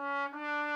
Música